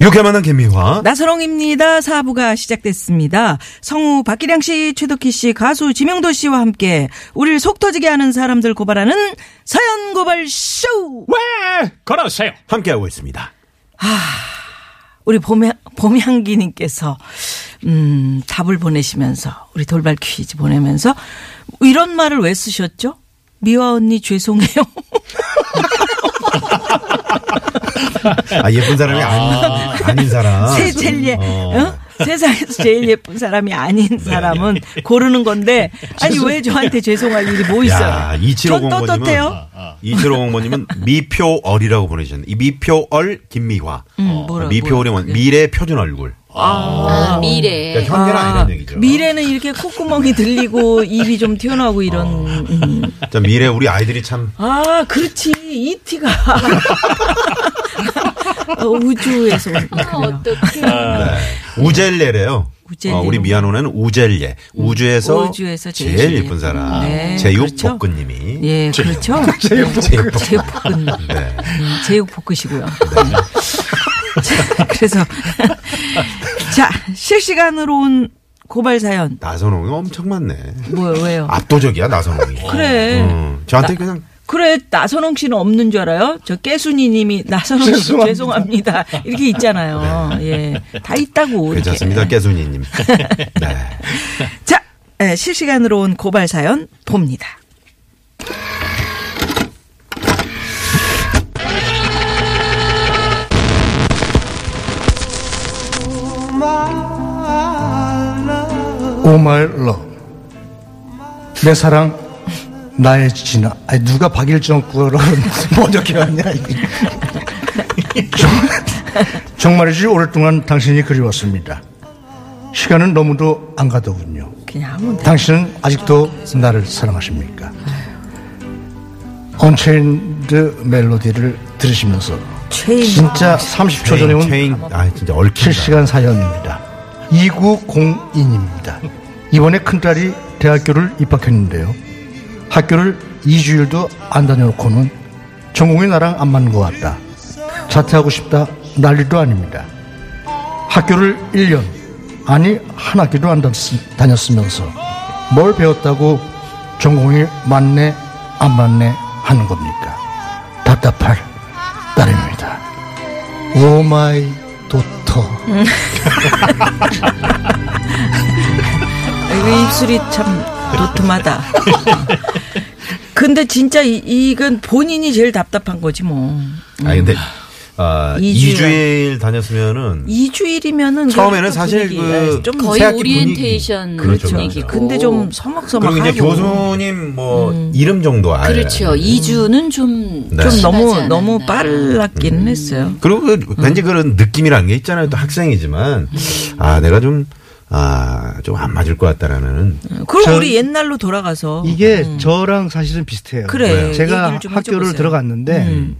유쾌한 만남 김미화. 나선홍입니다. 사부가 시작됐습니다. 성우 박기량 씨, 최덕희 씨, 가수 지명도 씨와 함께 우리를 속 터지게 하는 사람들 고발하는 사연 고발 쇼. 왜 걸어주세요. 함께하고 있습니다. 우리 봄, 봄향기님께서 음, 답을 보내시면서 우리 돌발 퀴즈 보내면서 이런 말을 왜 쓰셨죠? 미화 언니 죄송해요. 아, 예쁜 사람이 아 닌, 아닌 사람. 새 젤리에 어. 어? 세상에서 제일 예쁜 사람이 아닌 사람은 고르는 건데 아니 왜 저한테 죄송할 일이 뭐 있어요? 야, 전 2750번님은 떳떳해요. 2750번님은 미표얼이라고 보내주셨는데 이 미표얼 김미화. 음, 뭐라, 미표얼이 뭐라 뭔 미래 표준 얼굴. 아, 미래. 그러니까 현재는 아, 아니라는 얘기죠. 미래는 이렇게 콧구멍이 들리고 입이 좀 튀어나오고 이런. 어. 음. 자, 미래 우리 아이들이 참 아, 그렇지. 이티가. 어, 우주에서 온 아. 어떡해. 네. 우젤레래요. 우젤레. 어, 우리 미아노는 우젤레. 우주에서, 우주에서 제일 제일 예쁜. 예쁜 사람. 네, 제육 그렇죠. 볶음님이. 예, 그렇죠. 제육 제육 볶음. 볶은. 네. 음, 제육 볶으시고요. 자, 그래서. 자, 실시간으로 온 고발 사연. 나선홍이 엄청 많네. 뭐, 왜요? 압도적이야, 나선홍이. 그래. 어, 저한테 그냥 그래 나선홍 씨는 없는 줄 알아요? 저 깨순이 님이 나선홍 씨 죄송합니다. 이렇게 있잖아요. 예. 다 있다고. 괜찮습니다, 깨순이님. 네. 자, 예, 실시간으로 온 고발 사연 봅니다. Oh my love. 내 사랑 나의 진아. 아니 누가 박일정 구를 번역해왔냐 이게. 정- 정말이지 오랫동안 당신이 그리웠습니다. 시간은 너무도 안 가더군요. 당신은 아직도 나를 사랑하십니까? Unchained Melody를 들으시면서. 진짜 30초 전에 온 아, 진짜. 실시간 사연입니다. 2902님입니다. 이번에 큰딸이 대학교를 입학했는데요. 학교를 2주일도 안 다녀놓고는 전공이 나랑 안 맞는 것 같다. 자퇴하고 싶다. 난리도 아닙니다. 학교를 1년, 아니 한 학기도 안 다녔- 다녔으면서 뭘 배웠다고 전공이 맞네, 안 맞네 하는 겁니까? 답답할 딸입니다. Oh my daughter. 아이고, 입술이 참 도톰하다. 근데 진짜 이, 이건 본인이 제일 답답한 거지 뭐. 아 근데 아, 이주일. 2주일 다녔으면은 2주일이면은 처음에는 사실 그좀 거의 오리엔테이션 그렇죠, 분위기. 근데 좀 서먹서먹하고 그리고 이제 교수님 뭐 이름 정도 알아요. 그렇죠. 2주는 좀, 네. 좀 너무 않았나. 너무 빨랐기는 했어요. 그리고 그 왠지 그런 느낌이라는 게 있잖아요. 또 학생이지만 아 내가 좀 아, 좀 안 맞을 것 같다라는. 그럼 저- 우리 옛날로 돌아가서 이게 저랑 사실은 비슷해요. 그래, 제가 학교를 해줘보세요. 들어갔는데 음.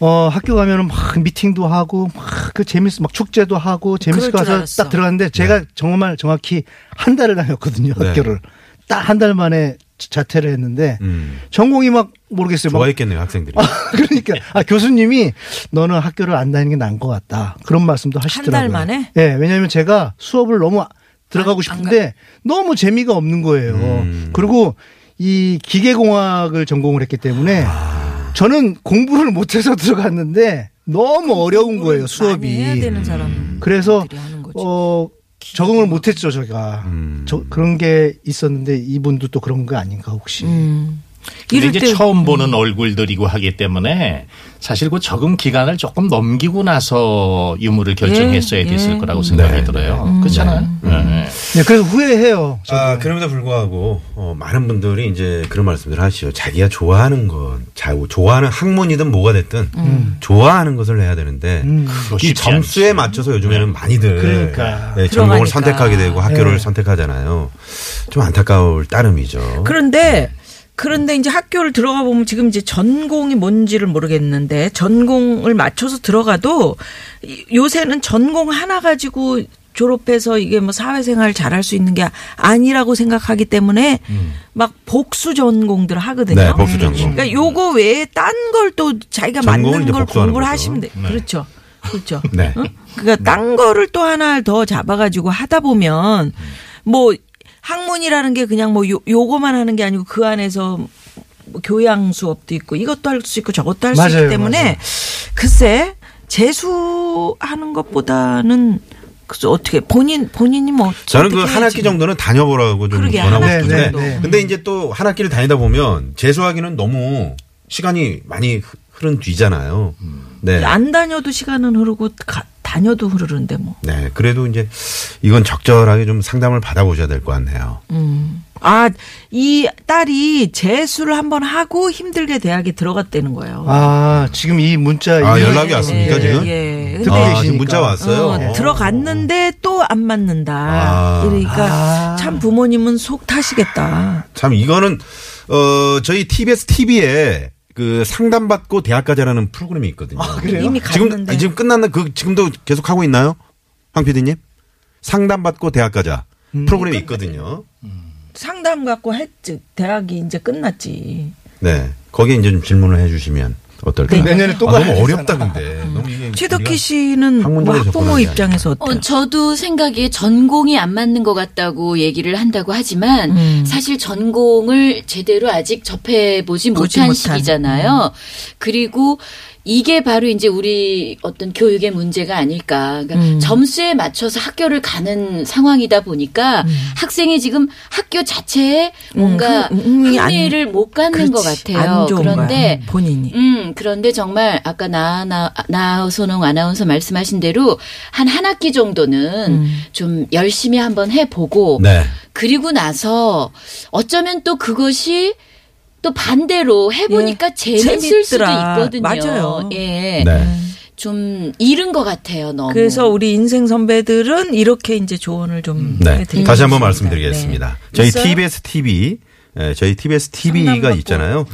어 학교 가면은 막 미팅도 하고 막 그 재밌어 막 축제도 하고 재밌을 것줄 같아서. 딱 들어갔는데 제가 정말 정확히 한 달을 다녔거든요 네. 학교를 딱 한 달 만에 자퇴를 했는데 음. 전공이 막 모르겠어요. 막 좋아했겠네요 학생들이. 아, 그러니까 아, 교수님이 너는 학교를 안 다니는 게 나은 것 같다 그런 말씀도 하시더라고요. 달 만에? 예, 왜냐하면 제가 수업을 너무 들어가고 안- 싶은데 너무 재미가 없는 거예요. 음. 그리고 이 기계공학을 전공을 했기 때문에 아. 저는 공부를 못해서 들어갔는데 너무 어려운 거예요 수업이. 많이 해야 되는 사람. 그래서 하는 거지. 어 적응을 못했죠 제가. 음. 저, 그런 게 있었는데 이분도 또 그런 거 아닌가 혹시. 음. 근데 이제 때- 처음 보는 얼굴들이고 하기 때문에 사실 그 적응 기간을 조금 넘기고 나서 유무를 결정했어야 예, 됐을 예. 거라고 생각이 네, 들어요. 그렇잖아요. 네. 네, 그래서 후회해요. 저도. 아, 그럼에도 불구하고, 어, 많은 분들이 이제 그런 말씀들을 하시죠. 자기가 좋아하는 건, 자, 좋아하는 학문이든 뭐가 됐든, 좋아하는 것을 해야 되는데, 그거 이 점수에 않지. 맞춰서 요즘에는 많이들, 그러니까. 네, 전공을. 선택하게 되고 학교를 네. 선택하잖아요. 좀 안타까울 따름이죠. 그런데 그런데 이제 학교를 들어가 보면 지금 이제 전공이 뭔지를 모르겠는데 전공을 맞춰서 들어가도 이- 요새는 전공 하나 가지고 졸업해서 이게 뭐 사회생활 잘할 수 있는 게 아니라고 생각하기 때문에 막 복수 전공들을 하거든요. 네, 복수 전공. 그러니까 요거 외에 딴 걸 또 자기가 이제 걸 공부를 거죠. 하시면 돼. 그렇죠. 그렇죠. 네. 어? 그러니까 딴 거를 또 하나 더 잡아가지고 하다 보면 뭐 학문이라는 게 그냥 뭐 요, 요거만 하는 게 아니고 그 안에서 뭐 교양 수업도 있고 이것도 할 수 있고 저것도 할 수 있기 때문에 맞아요. 글쎄 재수하는 것보다는 글쎄 어떻게 본인 본인이 뭐 저는 그. 한 학기 정도는 다녀보라고 좀 그러게, 권하고 싶은데. 네, 네. 근데 이제 또 한 학기를 다니다 보면 재수하기는 너무 시간이 많이 흐- 흐른 뒤잖아요. 네. 안 다녀도 시간은 흐르고 가- 다녀도 흐르는데 뭐. 네. 그래도 이제 이건 적절하게 좀 상담을 받아보셔야 될 것 같네요. 아, 이 딸이 재수를 한번 하고 힘들게 대학에 들어갔다는 거예요. 아, 지금 이 문자. 아, 이- 연락이 왔습니까, 예, 지금? 예. 듣고 근데 아, 계시니까. 지금 문자 왔어요. 어, 어. 들어갔는데 또 안 맞는다. 아. 그러니까 아. 참 부모님은 속 타시겠다. 참 이거는 어 저희 TBS TV에 그 상담받고 대학가자라는 프로그램이 있거든요. 그래요? 이미 지금 갔는데. 지금 끝났나? 그 지금도 계속 하고 있나요? 황 PD님? 상담받고 대학가자 음. 프로그램이 있거든요. 상담 갖고 했지. 대학이 이제 끝났지. 네. 거기에 이제 좀 질문을 해 주시면 어떨까요? 네, 내년에 또 아, 너무. 어렵다 근데. 너무 이게 최덕희 우리가 씨는 뭐 학부모 입장에서 어때요? 어, 저도 생각에 전공이 안 맞는 것 같다고 얘기를 한다고 하지만 음. 사실 전공을 제대로 아직 접해 보지 못한 못한. 음. 시기잖아요. 그리고 이게 바로 이제 우리 어떤 교육의 문제가 아닐까. 그러니까 음. 점수에 맞춰서 학교를 가는 상황이다 보니까 학생이 지금 학교 자체에 뭔가 음, 흥- 안- 흥미를 못 갖는 것 그렇지. 같아요. 안 좋은 그런데 거야, 본인이. 음, 그런데 정말 아까 나, 나, 나선홍 아나운서 말씀하신 대로 한 한 학기 정도는 음. 좀 열심히 한번 해보고 네. 그리고 나서 어쩌면 또 그것이 또 반대로 해보니까 예, 재밌을 수도 재밌더라. 있거든요. 맞아요. 예. 네. 좀 잃은 것 같아요, 너무. 그래서 우리 인생 선배들은 이렇게 이제 조언을 좀 네. 해드리고 다시 한번. 말씀드리겠습니다. 네. 저희 있어요? TBS TV 예, 저희 TBS TV가 있잖아요.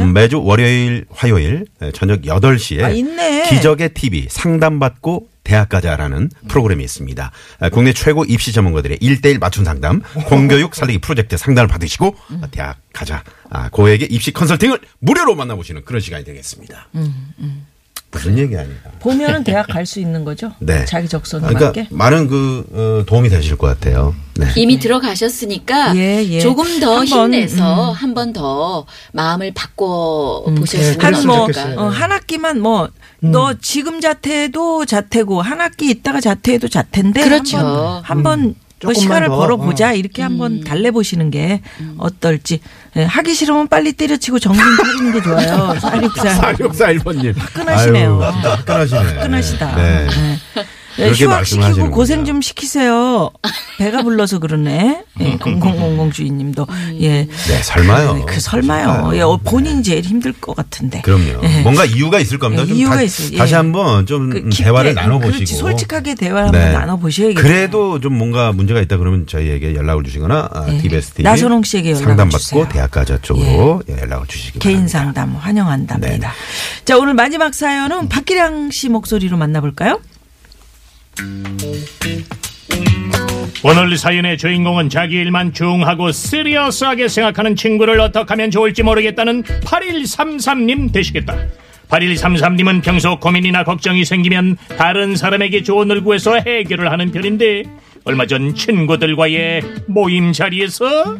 음, 매주 월요일, 화요일 예, 저녁 8시에 아, 있네. 기적의 TV 상담받고 대학가자라는 프로그램이 있습니다. 아, 국내 최고 입시 전문가들의 1대1 맞춤 상담, 공교육 살리기 프로젝트 상담을 받으시고 음. 아, 대학 가자. 아, 고액의 입시 컨설팅을 무료로 만나보시는 그런 시간이 되겠습니다. 음, 무슨 얘기 아니에요. 보면은 대학 갈 수 있는 거죠. 네. 자기 적성에 그러니까 맞게. 많은 그 어, 도움이 되실 것 같아요. 네. 이미 들어가셨으니까 예, 예. 조금 더 한번, 힘내서 한번 더 마음을 바꿔 보셨으면 네, 그랬으면 한뭐 좋겠어요. 어, 한 학기만 뭐 너 지금 자퇴해도 자퇴고 한 학기 있다가 자퇴해도 자퇴인데 그렇죠. 한번 한번 뭐 시간을 더, 벌어보자 어. 이렇게 한번 달래보시는 게 어떨지 예, 하기 싫으면 빨리 때려치고 정신 차리는 게 좋아요. 사육사 4641번님. 화끈하시네요. 화끈하시네. 화끈하시다. 네. 네. 네, 그렇게. 시키고 고생 좀 시키세요. 배가 불러서 그러네. 예, 0000 주인님도 예. 네, 설마요. 그 설마요. 예, 어, 본인이 제일 힘들 것 같은데. 그럼요. 예. 뭔가 이유가 있을 겁니다. 예, 좀 이유가 다, 있어요. 예. 다시 한번 좀 그 대화를 나눠보시고. 그렇지, 솔직하게 대화를 네. 한번 나눠보셔야겠죠. 그래도 좀 뭔가 문제가 있다 그러면 저희에게 연락을 주시거나 아, 예. TBS TV 나선홍 씨에게 연락을 상담받고 주세요. 대학가자 쪽으로 예, 연락을 주시기 개인 바랍니다. 상담 환영한답니다. 네네. 자, 오늘 마지막 사연은 박기량 씨 목소리로 만나볼까요? 오늘 사연의 주인공은 자기 일만 중하고 시리어스하게 생각하는 친구를 어떻게 하면 좋을지 모르겠다는 8133님 되시겠다. 8133님은 평소 고민이나 걱정이 생기면 다른 사람에게 조언을 구해서 해결을 하는 편인데 얼마 전 친구들과의 모임 자리에서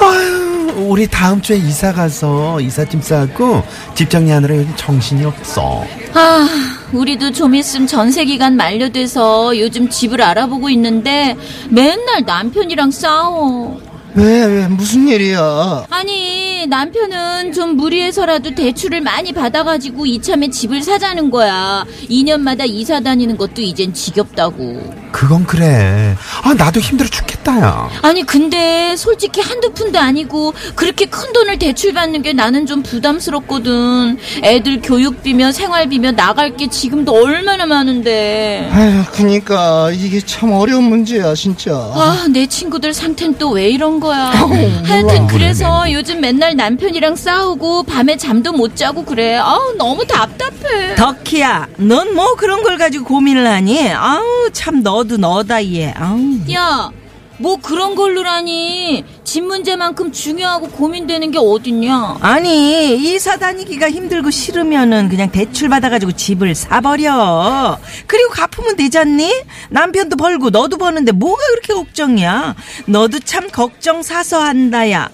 아유, 우리 다음 주에 이사 가서 이삿짐 싸고 집 정리하느라 요즘 정신이 없어. 아, 우리도 좀 있으면 전세 기간 만료돼서 요즘 집을 알아보고 있는데 맨날 남편이랑 싸워. 왜, 왜, 무슨 일이야? 아니 남편은 좀 무리해서라도 대출을 많이 받아가지고 이참에 집을 사자는 거야 2년마다 이사 다니는 것도 이젠 지겹다고 그건 그래. 아, 나도 힘들어 죽겠다, 야. 아니 근데 솔직히 한두 푼도 아니고 그렇게 큰 돈을 대출받는 게 나는 좀 부담스럽거든 애들 교육비며 생활비며 나갈 게 지금도 얼마나 많은데 아유, 그니까, 이게 참 어려운 문제야, 진짜. 아, 내 친구들 상태는 또 왜 이런 거 야. 하여튼 그래서 요즘 맨날 남편이랑 싸우고 밤에 잠도 못 자고 그래. 아우, 너무 답답해. 덕희야, 넌 뭐 그런 걸 가지고 고민을 하니? 아우, 참 너도 너다 얘. 아우. 야, 뭐 그런 걸로라니. 집 문제만큼 중요하고 고민되는 게 어딨냐. 아니 이사 다니기가 힘들고 싫으면은 그냥 대출 받아가지고 집을 사버려 그리고 갚으면 되잖니 남편도 벌고 너도 버는데 뭐가 그렇게 걱정이야 너도 참 걱정 사서 한다야.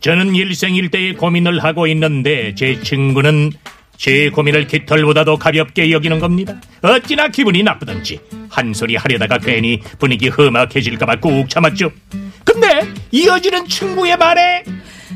저는 일생 일대의 고민을 하고 있는데 제 친구는 제 고민을 깃털보다도 가볍게 여기는 겁니다. 어찌나 기분이 나쁘던지 한 소리 하려다가 괜히 분위기 험악해질까봐 꾹 참았죠. 근데 이어지는 친구의 말에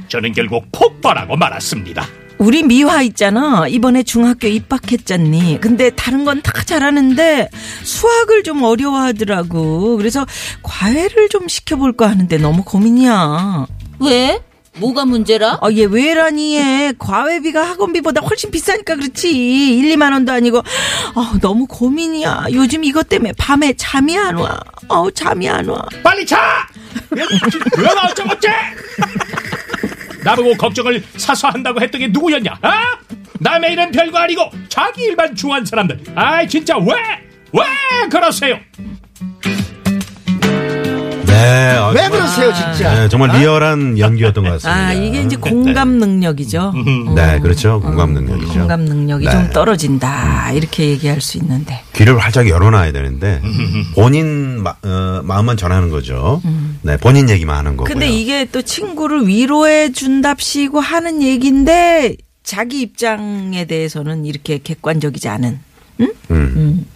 저는 결국 폭발하고 말았습니다. 우리 미화 있잖아 이번에 중학교 입학했잖니 근데 다른 건 다 잘하는데 수학을 좀 어려워하더라고 그래서 과외를 좀 시켜볼까 하는데 너무 고민이야 왜? 뭐가 문제라? 어, 얘 왜라니 얘 과외비가 학원비보다 훨씬 비싸니까 그렇지 1, 2만 원도 아니고 어, 너무 고민이야 요즘 이것 때문에 밤에 잠이 안 와 어 잠이 안 와 빨리 차! 왜 어쩌고째? 나보고 걱정을 사서 한다고 했던 게 누구였냐? 아? 남의 일은 별거 아니고 자기 일만 중요한 사람들. 아이 진짜 왜? 왜 그러세요? 네. 아, 그러세요, 진짜? 네, 정말 리얼한 연기였던 것 같습니다. 아 이게 이제 공감 능력이죠 네, 그렇죠. 공감 능력이죠. 공감 능력이 네. 좀 떨어진다 이렇게 얘기할 수 있는데 귀를 활짝 열어놔야 되는데 본인 마, 어, 마음만 전하는 거죠. 네, 본인 얘기만 하는 거고요. 근데 이게 또 친구를 위로해 준답시고 하는 얘기인데 자기 입장에 대해서는 이렇게 객관적이지 않은 음.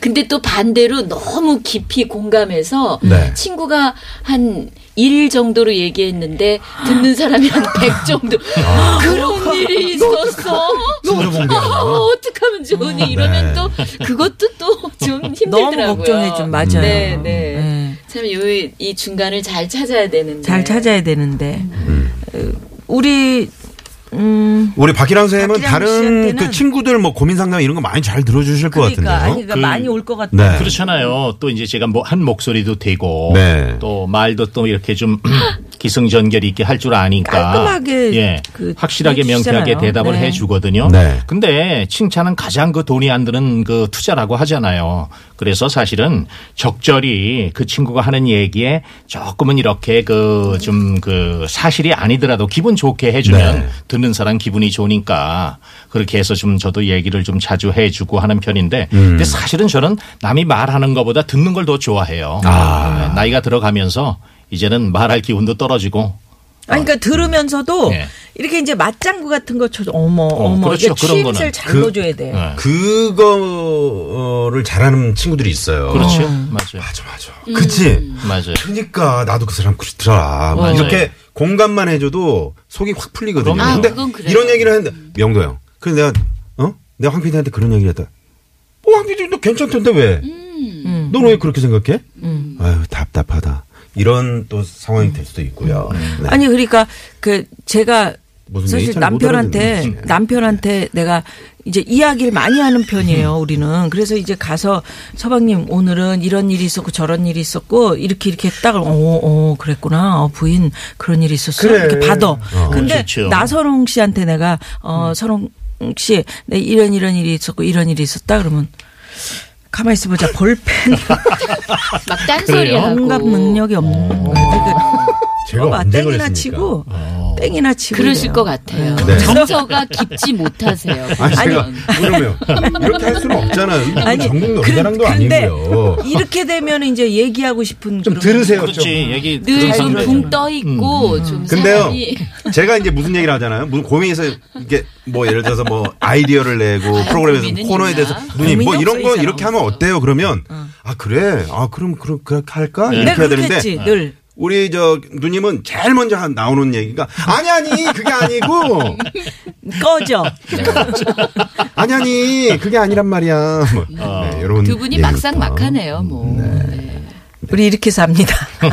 근데 또 반대로 너무 깊이 공감해서 네. 친구가 한1 정도로 얘기했는데 듣는 사람이 한100 정도 아. 그런 일이 있었어. 어, 어떡하면 좋으니 이러면 네. 또 그것도 또좀 너무 힘들더라고요. 걱정해 좀 맞아요. 네, 네. 네. 참, 요, 이 중간을 잘 찾아야 되는데. 잘 찾아야 되는데 음. 어, 우리 음 우리 박기랑 쌤은 다른 그 친구들 뭐 고민 상담 이런 거 많이 잘 들어주실 것 그러니까 같은데요. 아니 그러니까 그- 많이 올 것 같다. 네. 그렇잖아요. 또 이제 제가 뭐 한 목소리도 되고 네. 또 말도 또 이렇게 좀 기승전결 있게 할 줄 아니까 깔끔하게 예, 그 확실하게 해주시잖아요. 명쾌하게 대답을 네. 해주거든요. 네. 근데 칭찬은 가장 그 돈이 안 드는 그 투자라고 하잖아요. 그래서 사실은 적절히 그 친구가 하는 얘기에 조금은 이렇게 그 좀그 사실이 아니더라도 기분 좋게 해주면 네. 듣는 사람 기분이 좋으니까 그렇게 해서 좀 저도 얘기를 좀 자주 해주고 하는 편인데 음. 근데 사실은 저는 남이 말하는 것보다 듣는 걸 더 좋아해요. 아. 네, 나이가 들어가면서 이제는 말할 기운도 떨어지고 아니 그러니까 들으면서도 네. 이렇게 이제 맞장구 같은 거 쳐줘. 어머 어머 그렇죠. 이게 그런 거는. 잘 그- 넣어줘야 돼. 네. 그거를 잘하는 친구들이 있어요. 그렇죠. 음. 맞아요. 맞아, 맞아. 그치? 맞아요. 그러니까 나도 그 사람 그렇더라. 막 맞아요. 이렇게 공감만 해줘도 속이 확 풀리거든요. 아, 근데 그건 그래요. 이런 얘기를 했는데 명도 형. 그래서 내가 어? 내가 황 PD한테 그런 얘기를 했다. 어, 황 PD 너 괜찮던데 왜? 음. 너는 왜 그렇게 생각해? 아유 답답하다. 이런 또 상황이 될 수도 있고요. 네. 아니 그러니까 그 제가 무슨 사실 잘못 남편한테. 남편한테 내가 이제 이야기를 많이 하는 편이에요 우리는 그래서 이제 가서 서방님 오늘은 이런 일이 있었고 저런 일이 있었고 이렇게 이렇게 딱 어, 어 그랬구나 어, 부인 그런 일이 있었어 그래. 이렇게 받아 근데 좋죠. 나선홍 씨한테 내가 어 선홍 씨내 이런 이런 일이 있었고 이런 일이 있었다 그러면 가만히 있어 보자. 볼펜. 막 딴소리 하고. 공감 능력이 없는 거야 그러니까 제가 봐봐, 언제 땡이나 그랬습니까? 치고 땡이나 치고 그러실 이래요. 것 같아요. 네. 정서가 깊지 못하세요. 아니, 제가. 그러면 이렇게 할 수는 없잖아요. 아니, 전국 그- 노래자랑도 아니고요. 이렇게 되면 이제 얘기하고 싶은 좀 들으세요, 그렇지. 좀. 얘기 늘 들은 좀 상대. 붕떠 있고 좀 근데요, 제가 이제 무슨 얘기를 하잖아요. 무슨 고민해서 이게 뭐 예를 들어서 뭐 아이디어를 내고 아유, 프로그램에서 코너에 있나? 대해서 누님 뭐 이런 거이 이렇게. 하면 어때요? 그러면 아 그래, 아 그럼 그럼 그렇게 할까 이렇게 내가 해야 되는데 늘 우리 저 누님은 제일 먼저 한- 나오는 얘기가 아니 아니 그게 아니고 꺼져. 아니 아니 그게 아니란 말이야. 뭐, 네, 이런 두 분이. 막상 막하네요, 뭐. 네. 우리 이렇게 삽니다.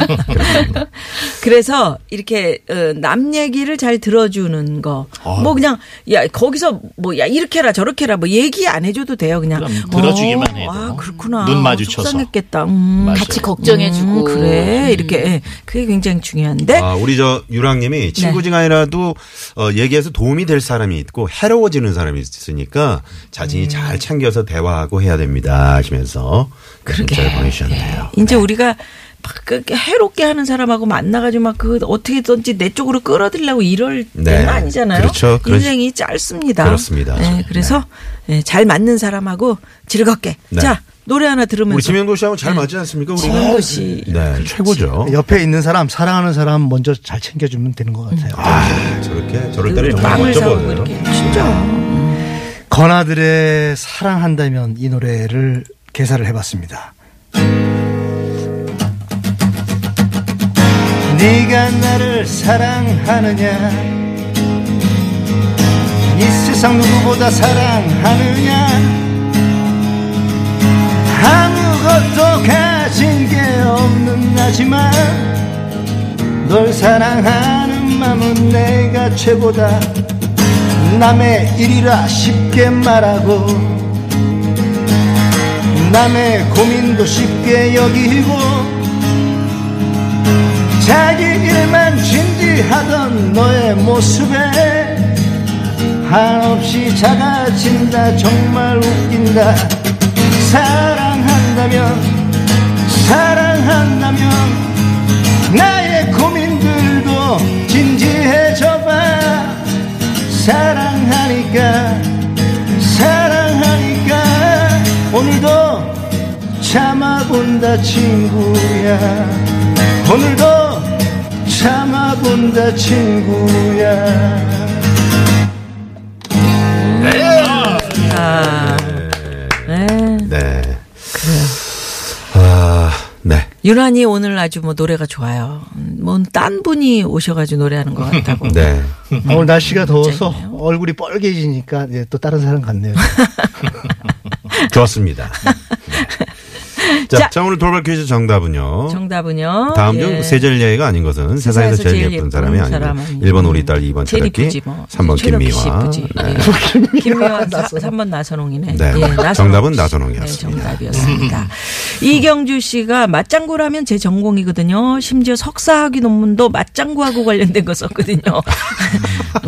그래서 이렇게 어, 남 얘기를 잘 들어주는 거. 뭐 그냥 야 거기서 뭐 야 이렇게 해라 저렇게 해라 뭐 얘기 안 해줘도 돼요. 그냥 그럼 들어주기만 해도. 아 그렇구나. 눈 마주쳐서. 속상했겠다. 음. 같이 걱정해주고. 음, 그래 이렇게 예, 그게 굉장히 중요한데 아, 우리 저 유랑님이 친구지간이라도 어, 얘기해서 도움이 될 사람이 있고 해로워지는 사람이 있으니까 자신이 잘 챙겨서 대화하고 해야 됩니다 하시면서 문자를 보내주셨네요. 이제 우리가 막 그렇게 해롭게 하는 사람하고 만나가지고 막 그 어떻게든지 내 쪽으로 끌어들려고 이럴 네. 때는 아니잖아요. 그렇죠. 인생이 짧습니다. 그렇습니다. 네, 그래서 네, 잘 맞는 사람하고 즐겁게. 네. 자 노래 하나 들으면서 우리 지명도 씨하고 잘 맞지 않습니까? 우리 지명도 씨. 네, 최고죠. 옆에 있는 사람, 사랑하는 사람 먼저 잘 챙겨주면 되는 것 같아요. 아, 저렇게 저럴 때는 정말 사고 보여요. 이렇게 진짜. 건아들의 사랑한다면 이 노래를 개사를 해봤습니다. 네가 나를 사랑하느냐? 이 세상 누구보다 사랑하느냐? 아무것도 가진 게 없는 나지만 널 사랑하는 마음은 내가 최고다. 남의 일이라 쉽게 말하고 남의 고민도 쉽게 여기고 자기 일만 진지하던 너의 모습에 한없이 작아진다. 정말 웃긴다. 사랑한다면 사랑한다면 나의 고민들도 진지해져봐. 사랑하니까 사랑하니까 오늘도 참아본다 친구야. 오늘도 참아본다 친구야 아, 네. 네. 아, 네. 유난히 오늘 아주 뭐 노래가 좋아요. 뭐딴 분이 오셔가지고 노래하는 것 같다고. 네. 아, 오늘 날씨가 더워서 재밌네요. 얼굴이 뻘개지니까 이제 또 다른 사람 같네요 좋았습니다. 자, 자. 자, 오늘 돌발 퀴즈 정답은요. 정답은요. 다음 예. 중 세젤리아가 아닌 것은 세상에서 제일, 예쁜 사람이 아니고 사람은 1번 우리 딸, 2번 제일 최덕기, 뭐. 3번 최덕기 씨 김미화. 네. 예. 김미화, 3번 나선홍이네. 네. 예, 나선홍 정답은 씨. 나선홍이었습니다. 네, 정답이었습니다. 이경주 씨가 맞장구라면 제 전공이거든요. 심지어 석사학위 논문도 맞장구하고 관련된 거 썼거든요. 어,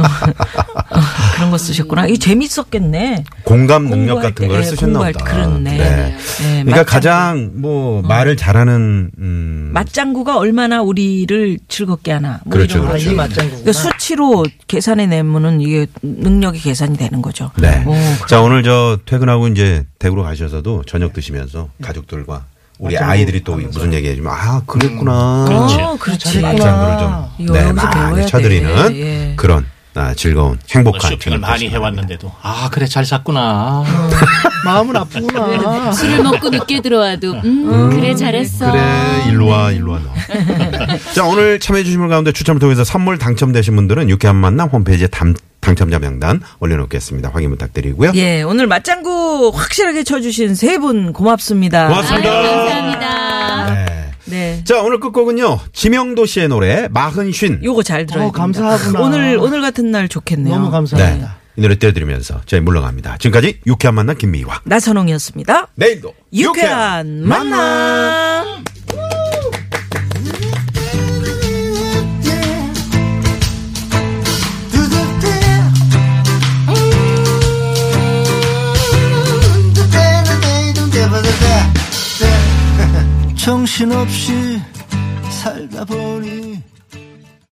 어, 그런 거 쓰셨구나. 이 재밌었겠네. 공감 능력 같은 때, 걸 예, 쓰셨나 보다. 때 그렇네. 네. 네, 그러니까 맞장구. 가장 뭐 말을 잘하는 음 맞장구가 얼마나 우리를 즐겁게 하나. 뭐 그렇죠, 이런 거. 그렇죠. 이 맞장구 그러니까 수치로 계산해 내면은 이게 능력이 계산이 되는 거죠. 네. 오, 자, 오늘 저 퇴근하고 이제 댁으로 가셔서도 저녁 드시면서 가족들과 우리 아이들이 또 무슨 얘기 해주면 아, 그랬구나. 그렇지. 어, 그렇지. 맞장구를 좀 네, 배워야 많이 돼. 쳐드리는 예. 그런 아, 즐거운 행복한 쇼핑을 저녁 많이 해왔는데도 아 그래 잘 샀구나. 마음은 아프구나 술을 먹고 늦게 들어와도 음, 그래 잘했어. 그래 일로 와 일로 와 너. 자 오늘 참여해 주신 분 가운데 추첨을 통해서 선물 당첨되신 분들은 유쾌한 만남 홈페이지에 담, 당첨자 명단 올려놓겠습니다. 확인 부탁드리고요. 예, 오늘 맞장구 확실하게 쳐주신 세 분 고맙습니다. 고맙습니다. 아유, 감사합니다. 네. 네. 자 오늘 끝곡은요 지명도 씨의 노래 마흔쉰. 요거 잘 어, 됩니다. 감사하구나. 오늘 오늘 같은 날 좋겠네요. 너무 네. 감사합니다 이 노래 띄워드리면서 저희 물러갑니다. 지금까지 유쾌한 만남 김미화. 나선홍이었습니다. 내일도 유쾌한 만남. 정신없이 살다 보니